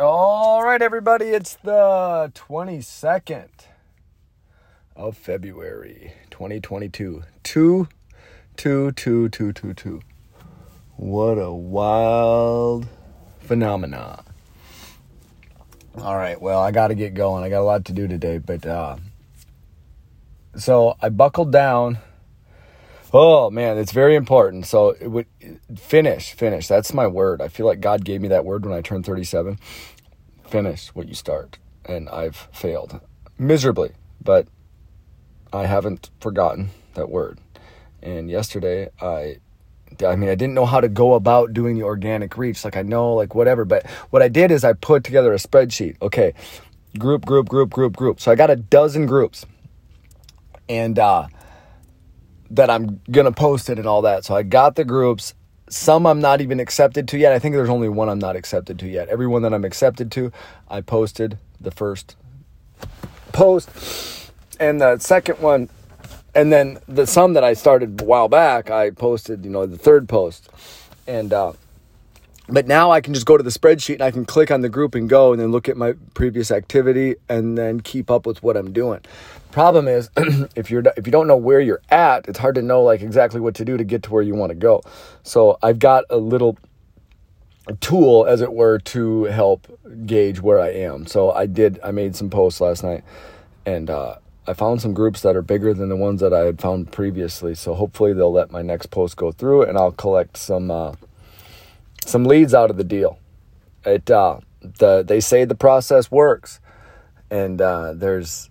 All right, everybody, it's the 22nd of February 2022. 2 2 2 2 2 2. What a wild phenomena. All right, well, I got to get going. I got a lot to do today, but uh so I buckled down Oh man, it's very important. So it would finish, finish. That's my word. I feel like God gave me that word when I turned 37. Finish what you start. And I've failed miserably, but I haven't forgotten that word. And yesterday I I mean, I didn't know how to go about doing the organic reach. Like I know, like whatever, but what I did is I put together a spreadsheet. Okay, group, group, group, group, group. So I got a dozen groups, and uh, that I'm gonna post it and all that. So I got the groups. Some I'm not even accepted to yet. I think there's only one I'm not accepted to yet. Everyone that I'm accepted to, I posted the first post, and the second one, and then the some that I started a while back, I posted. You know, the third post, and uh, but now I can just go to the spreadsheet and I can click on the group and go and then look at my previous activity and then keep up with what I'm doing. Problem is, if you're if you don't know where you're at, it's hard to know like exactly what to do to get to where you want to go. So I've got a little tool, as it were, to help gauge where I am. So I did. I made some posts last night, and uh, I found some groups that are bigger than the ones that I had found previously. So hopefully they'll let my next post go through, and I'll collect some uh, some leads out of the deal. It uh, the they say the process works, and uh, there's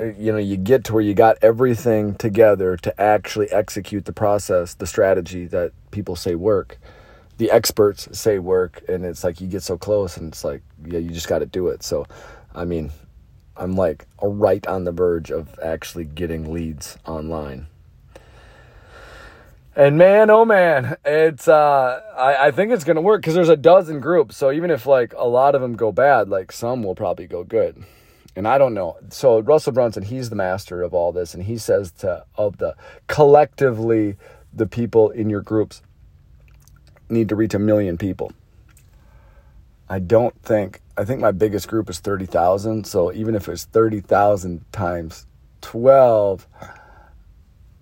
you know, you get to where you got everything together to actually execute the process, the strategy that people say work, the experts say work, and it's like you get so close, and it's like, yeah, you just got to do it. So, I mean, I'm like right on the verge of actually getting leads online. And man, oh man, it's uh, I, I think it's gonna work because there's a dozen groups. So even if like a lot of them go bad, like some will probably go good and I don't know. So Russell Brunson, he's the master of all this, and he says to of the collectively the people in your groups need to reach a million people. I don't think I think my biggest group is thirty thousand. So even if it's thirty thousand times twelve,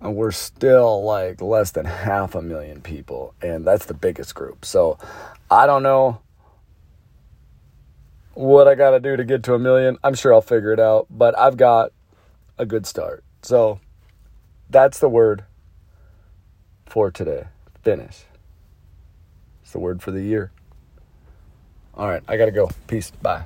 and we're still like less than half a million people, and that's the biggest group. So I don't know what I got to do to get to a million. I'm sure I'll figure it out, but I've got a good start. So that's the word for today. Finish. It's the word for the year. All right, I got to go. Peace. Bye.